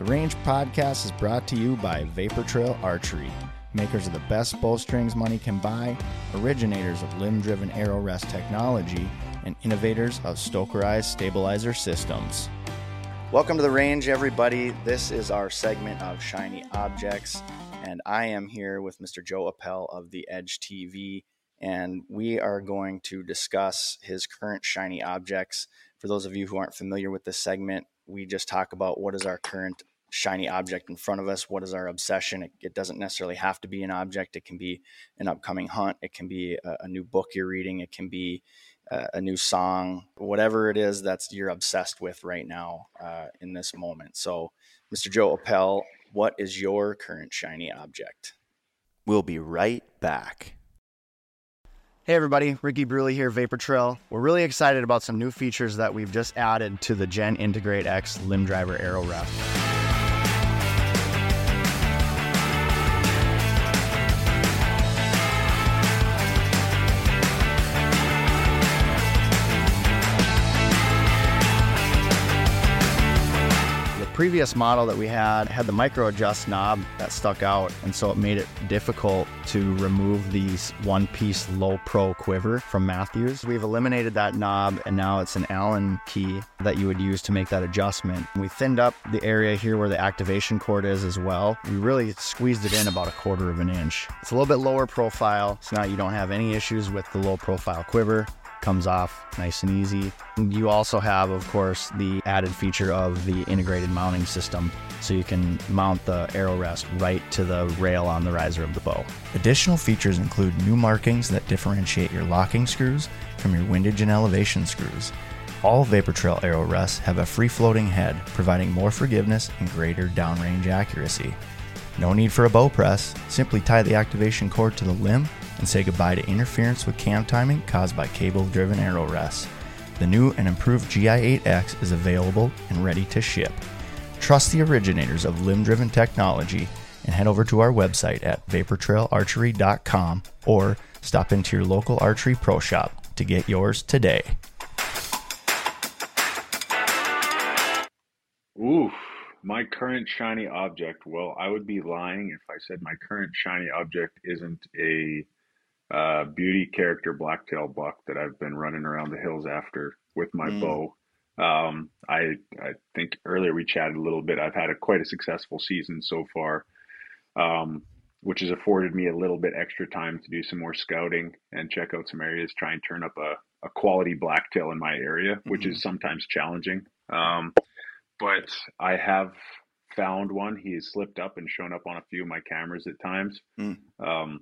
The Range Podcast is brought to you by Vapor Trail Archery, makers of the best bowstrings money can buy, originators of limb driven arrow rest technology, and innovators of Stokerized stabilizer systems. Welcome to the range, everybody. This is our segment of shiny objects, and I am here with Mr. Joe Eppele of the Edge TV, and we are going to discuss his current shiny objects. For those of you who aren't familiar with this segment, we just talk about what is our current shiny object in front of us. What is our obsession? It, it, doesn't necessarily have to be an object. It can be an upcoming hunt. It can be a, a new book you're reading. It can be a, a, new song, whatever it is that's you're obsessed with right now uh, in this moment. So, Mr. Joe Eppele, what is your current shiny object? We'll be right back. Hey everybody, Ricky Bruley here, Vapor Trail. We're really excited about some new features that we've just added to the Gen Integrate X limb driver arrow rest. Previous model that we had had the micro adjust knob that stuck out, and so it made it difficult to remove these one piece low pro quiver from Mathews. We've eliminated that knob, and now it's an Allen key that you would use to make that adjustment. We thinned up the area here where the activation cord is as well. We really squeezed it in about a quarter of an inch. It's a little bit lower profile, so now you don't have any issues with the low profile quiver comes off nice and easy. You also have, of course, the added feature of the integrated mounting system, so you can mount the arrow rest right to the rail on the riser of the bow. Additional features include new markings that differentiate your locking screws from your windage and elevation screws. All Vapor Trail arrow rests have a free floating head, providing more forgiveness and greater downrange accuracy. No need for a bow press, simply tie the activation cord to the limb and say goodbye to interference with cam timing caused by cable driven arrow rests. The new and improved GI8X is available and ready to ship. Trust the originators of limb driven technology and head over to our website at vaportrailarchery.com or stop into your local archery pro shop to get yours today. Oof, my current shiny object. Well, I would be lying if I said my current shiny object isn't a uh, beauty character blacktail buck that I've been running around the hills after with my mm. bow. Um, I I think earlier we chatted a little bit. I've had a quite a successful season so far, um, which has afforded me a little bit extra time to do some more scouting and check out some areas, try and turn up a, a quality blacktail in my area, which mm-hmm. is sometimes challenging. Um, but I have found one. He has slipped up and shown up on a few of my cameras at times. Mm. Um,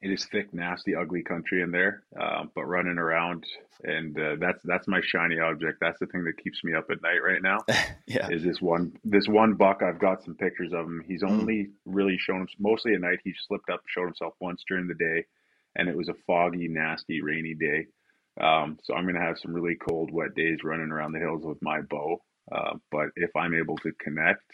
it is thick, nasty, ugly country in there, uh, but running around, and uh, that's that's my shiny object. That's the thing that keeps me up at night right now. yeah, is this one this one buck? I've got some pictures of him. He's mm. only mm. really shown mostly at night. He slipped up, showed himself once during the day, and it was a foggy, nasty, rainy day. Um, so I'm gonna have some really cold, wet days running around the hills with my bow. Uh, but if I'm able to connect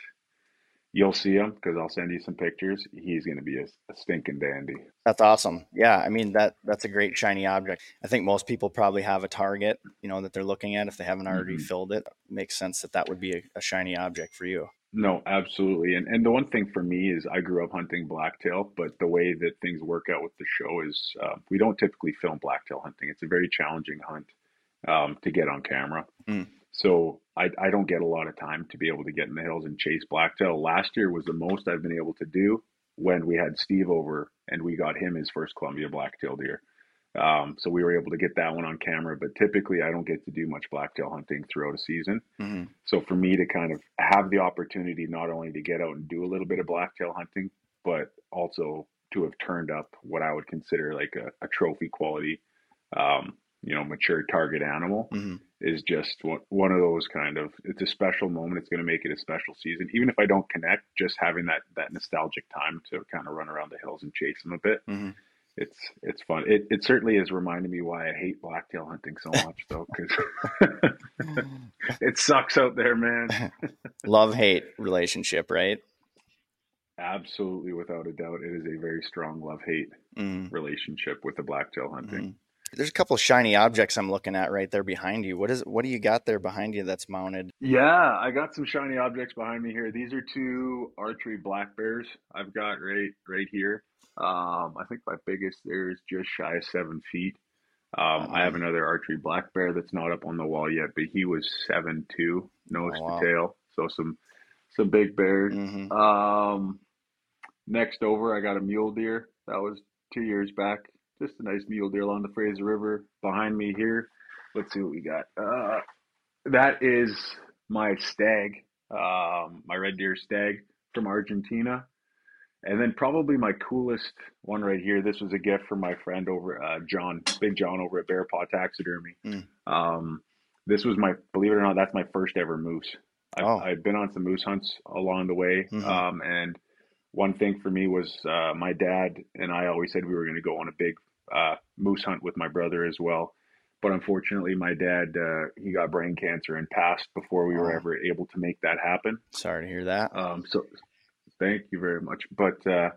you'll see him because I'll send you some pictures. He's going to be a, a, stinking dandy. That's awesome. Yeah, I mean that that's a great shiny object. I think most people probably have a target, you know, that they're looking at if they haven't already mm-hmm. filled it. it. Makes sense that that would be a, a, shiny object for you. No, absolutely. And and the one thing for me is I grew up hunting blacktail, but the way that things work out with the show is uh, we don't typically film blacktail hunting. It's a very challenging hunt um, to get on camera. Mm. So I, I don't get a lot of time to be able to get in the hills and chase blacktail. Last year was the most I've been able to do when we had Steve over and we got him his first Columbia blacktail deer. Um, so we were able to get that one on camera, but typically I don't get to do much blacktail hunting throughout a season. Mm-hmm. So for me to kind of have the opportunity not only to get out and do a little bit of blacktail hunting, but also to have turned up what I would consider like a, a trophy quality um, you know mature target animal mm-hmm. is just one of those kind of it's a special moment it's going to make it a special season even if i don't connect just having that that nostalgic time to kind of run around the hills and chase them a bit mm-hmm. it's it's fun it, it certainly is reminding me why i hate blacktail hunting so much though because it sucks out there man love hate relationship right absolutely without a doubt it is a very strong love hate mm-hmm. relationship with the blacktail hunting mm-hmm. There's a couple shiny objects I'm looking at right there behind you. What is what do you got there behind you that's mounted? Yeah, I got some shiny objects behind me here. These are two archery black bears I've got right right here. Um, I think my biggest there is just shy of seven feet. Um, I have another archery black bear that's not up on the wall yet, but he was seven two, nose oh, wow. to tail. So some some big bears. Mm-hmm. Um, next over, I got a mule deer that was two years back just a nice mule deer along the Fraser River behind me here. Let's see what we got. Uh, that is my stag, um, my red deer stag from Argentina. And then probably my coolest one right here. This was a gift from my friend over uh, John, Big John over at Bear Paw Taxidermy. Mm. Um, this was my, believe it or not, that's my first ever moose. I've, oh. I've been on some moose hunts along the way, mm-hmm. um, and one thing for me was uh, my dad and I always said we were going to go on a big uh, moose hunt with my brother as well. But unfortunately, my dad uh, he got brain cancer and passed before we were oh. ever able to make that happen. Sorry to hear that. Um, so thank you very much. But uh,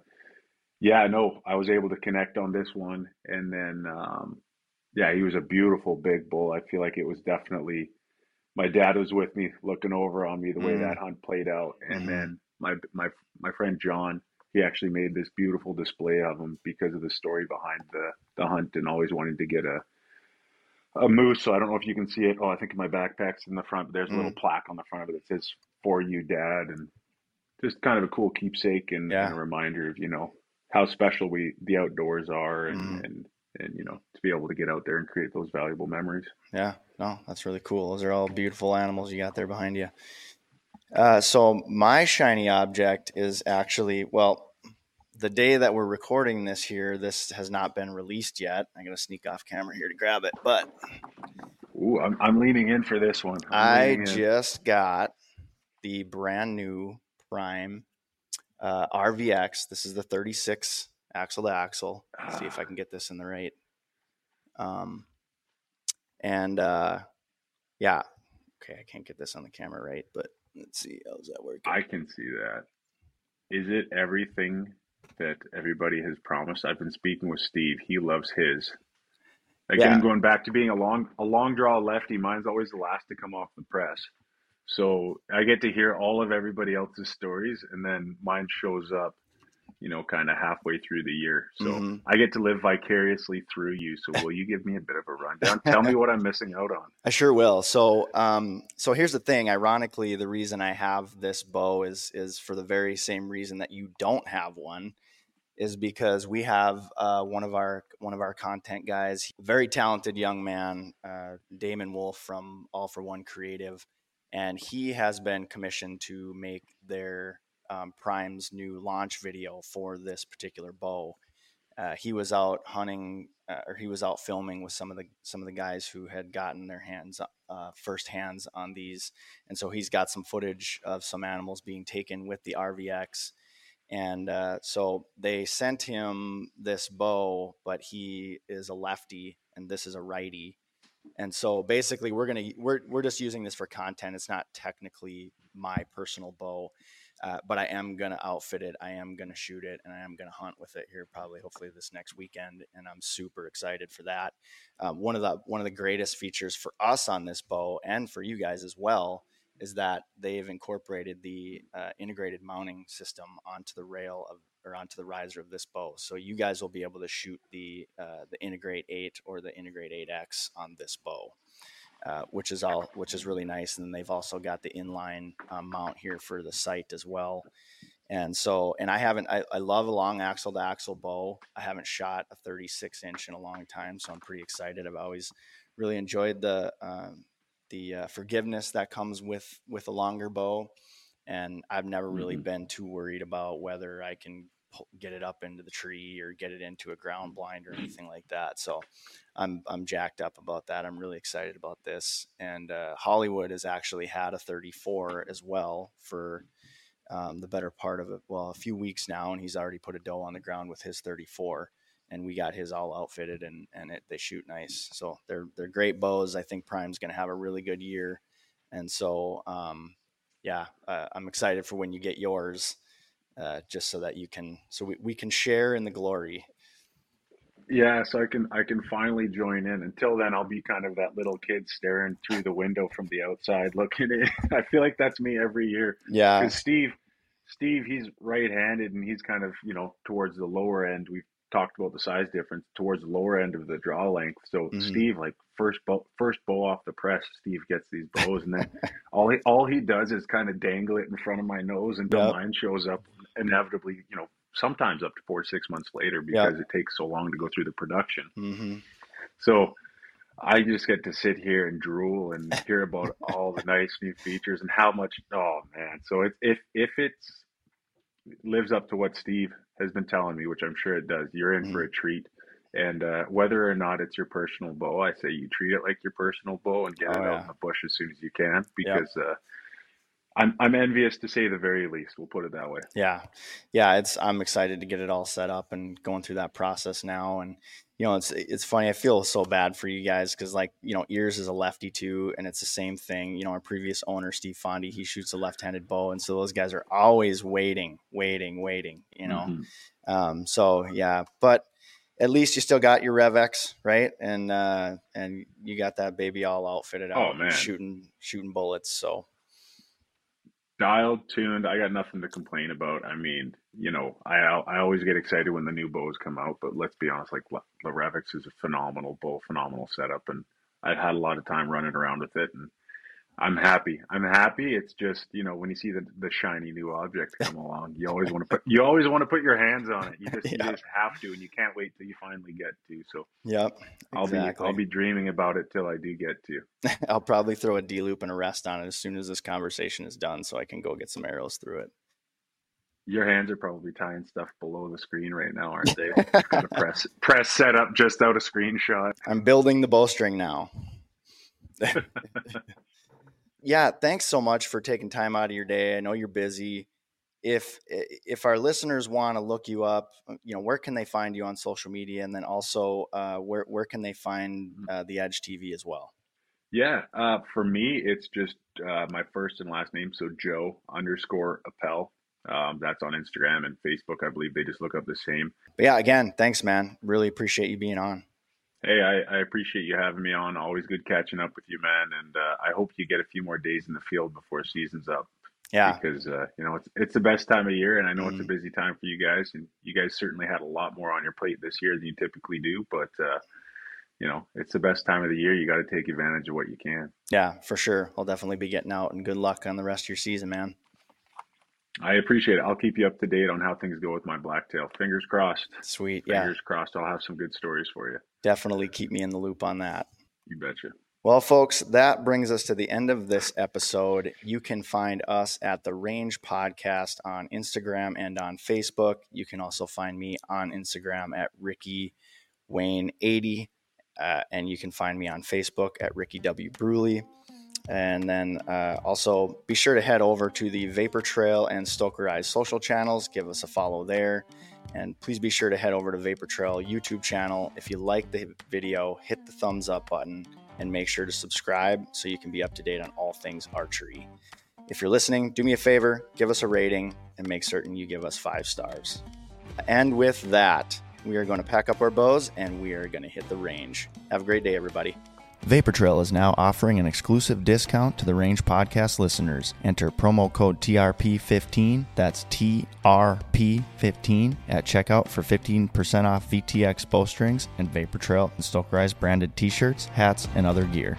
yeah, no, I was able to connect on this one, and then um, yeah, he was a beautiful big bull. I feel like it was definitely my dad was with me, looking over on me the way mm. that hunt played out, and mm-hmm. then my my my friend John, he actually made this beautiful display of them because of the story behind the the hunt and always wanting to get a a moose. So I don't know if you can see it. Oh, I think my backpack's in the front. But there's a little mm. plaque on the front of it that says "For You, Dad," and just kind of a cool keepsake and, yeah. and a reminder of you know how special we the outdoors are and, mm. and and you know to be able to get out there and create those valuable memories. Yeah, no, that's really cool. Those are all beautiful animals you got there behind you. Uh, so my shiny object is actually well, the day that we're recording this here, this has not been released yet. I'm gonna sneak off camera here to grab it, but Ooh, I'm, I'm leaning in for this one. I'm i just got the brand new Prime uh, RVX. This is the 36 axle to axle. see if I can get this in the right. Um, and uh, yeah, okay, I can't get this on the camera right, but Let's see. How's that working? I can see that. Is it everything that everybody has promised? I've been speaking with Steve. He loves his. Again, yeah. going back to being a long a long draw lefty, mine's always the last to come off the press. So I get to hear all of everybody else's stories, and then mine shows up you know, kind of halfway through the year. So mm-hmm. I get to live vicariously through you. So will you give me a bit of a rundown? Tell me what I'm missing out on. I sure will. So, um, so here's the thing. Ironically, the reason I have this bow is is for the very same reason that you don't have one, is because we have uh, one of our one of our content guys, very talented young man, uh, Damon Wolf from All for One Creative, and he has been commissioned to make their um, Prime's new launch video for this particular bow. Uh, he was out hunting, uh, or he was out filming with some of the some of the guys who had gotten their hands uh, first hands on these, and so he's got some footage of some animals being taken with the RVX, and uh, so they sent him this bow, but he is a lefty and this is a righty, and so basically we're gonna we're we're just using this for content. It's not technically my personal bow Uh, but I am going to outfit it. I am going to shoot it, and I am going to hunt with it here probably, hopefully this next weekend. And I'm super excited for that. Um, one of the one of the greatest features for us on this bow, and for you guys as well, is that they've incorporated the uh, integrated mounting system onto the rail of or onto the riser of this bow. So you guys will be able to shoot the uh, the Integrate 8 or the Integrate 8X on this bow. Uh, which is all which is really nice. And then they've also got the inline um, mount here for the sight as well. And so, and I haven't, I, I love a long axle to axle bow. I haven't shot a 36 inch in a long time, so I'm pretty excited. I've always really enjoyed the um, the uh, forgiveness that comes with with a longer bow, and I've never really mm-hmm. been too worried about whether I can get it up into the tree or get it into a ground blind or anything like that. So I'm I'm jacked up about that. I'm really excited about this. And uh, Hollywood has actually had a 34 as well for um, the better part of it. Well, a few weeks now, and he's already put a doe on the ground with his 34. And we got his all outfitted, and and it, they shoot nice. So they're they're great bows. I think Prime's going to have a really good year, and so um, yeah, uh, I'm excited for when you get yours uh, just so that you can so we, we can share in the glory yeah so i can i can finally join in until then i'll be kind of that little kid staring through the window from the outside looking in i feel like that's me every year yeah because steve steve he's right-handed and he's kind of you know towards the lower end we've talked about the size difference towards the lower end of the draw length. So mm-hmm. Steve, like first bow, first bow off the press, Steve gets these bows, and then all he all he does is kind of dangle it in front of my nose until yep. mine shows up. Inevitably, you know, sometimes up to four six months later because yep. it takes so long to go through the production. Mm-hmm. So. I just get to sit here and drool and hear about all the nice new features and how much. Oh man! So if if if it's lives up to what Steve has been telling me, which I'm sure it does. You're in mm-hmm. for a treat. And uh, whether or not it's your personal bow, I say you treat it like your personal bow and get oh, it yeah. out in the bush as soon as you can because yep. uh, I'm I'm envious to say the very least. We'll put it that way. Yeah, yeah. It's I'm excited to get it all set up and going through that process now. And you know, it's it's funny. I feel so bad for you guys because like you know, ears is a lefty too, and it's the same thing. You know, our previous owner Steve Fondy, he shoots a left-handed bow, and so those guys are always waiting, waiting, waiting. You know, mm-hmm. um, so yeah, but at least you still got your RevX, right? And uh, and you got that baby all outfitted out, oh, man. shooting shooting bullets. So dialed, tuned. I got nothing to complain about. I mean, you know, I I always get excited when the new bows come out, but let's be honest, like the RevX is a phenomenal bow, phenomenal setup, and I've had a lot of time running around with it, and I'm happy. I'm happy. It's just you know when you see the the shiny new object come along, you always want to put you always want to put your hands on it. You just yeah. you just have to, and you can't wait till you finally get to. So yep, I'll exactly. be I'll be dreaming about it till I do get to. I'll probably throw a D loop and a rest on it as soon as this conversation is done, so I can go get some arrows through it. Your hands are probably tying stuff below the screen right now, aren't they? Press press setup just out a screenshot. I'm building the bowstring now yeah, thanks so much for taking time out of your day. I know you're busy. If if our listeners want to look you up, uh, you know, where can they find you on social media, and then also uh, where where can they find mm-hmm. uh, the Edge TV as well? Yeah, uh, for me, it's just uh, my first and last name, so Joe underscore Eppele. Um, that's on Instagram and Facebook. I believe they just look up the same. But yeah, again, thanks, man. Really appreciate you being on. Hey, I, I, appreciate you having me on. Always good catching up with you, man. And uh, I hope you get a few more days in the field before season's up. Yeah, because uh, you know it's it's the best time of year, and I know mm-hmm. it's a mm-hmm. busy time for you guys. And you guys certainly had a lot more on your plate this year than you typically do. But uh, you know it's the best time of the year. You got to take advantage of what you can. Yeah, for sure. I'll definitely be getting out, and good luck on the rest of your season, man. I appreciate it. I'll keep you up to date on how things go with my blacktail. Fingers crossed. Sweet. Fingers yeah. crossed. I'll have some good stories for you. Definitely keep me in the loop on that. You betcha. Well, folks, that brings us to the end of this episode. You can find us at the Range Podcast on Instagram and on Facebook. You can also find me on Instagram at Ricky Wayne 80. Uh, and you can find me on Facebook at Ricky W. Bruley. And then uh, also be sure to head over to the Vapor Trail and Stokerized social channels. Give us a follow there. And please be sure to head over to Vapor Trail YouTube channel. If you like the video, hit the thumbs up button and make sure to subscribe so you can be up to date on all things archery. If you're listening, do me a favor, give us a rating, and make certain you give us five stars. And with that, we are going to pack up our bows and we are going to hit the range. Have a great day, everybody. Vapor Trail is now offering an exclusive discount to the Range Podcast listeners. Enter promo code TRP15, that's TRP15, at checkout for 15% off VTX bowstrings and Vapor Trail and Stokerized branded t shirts, hats, and other gear.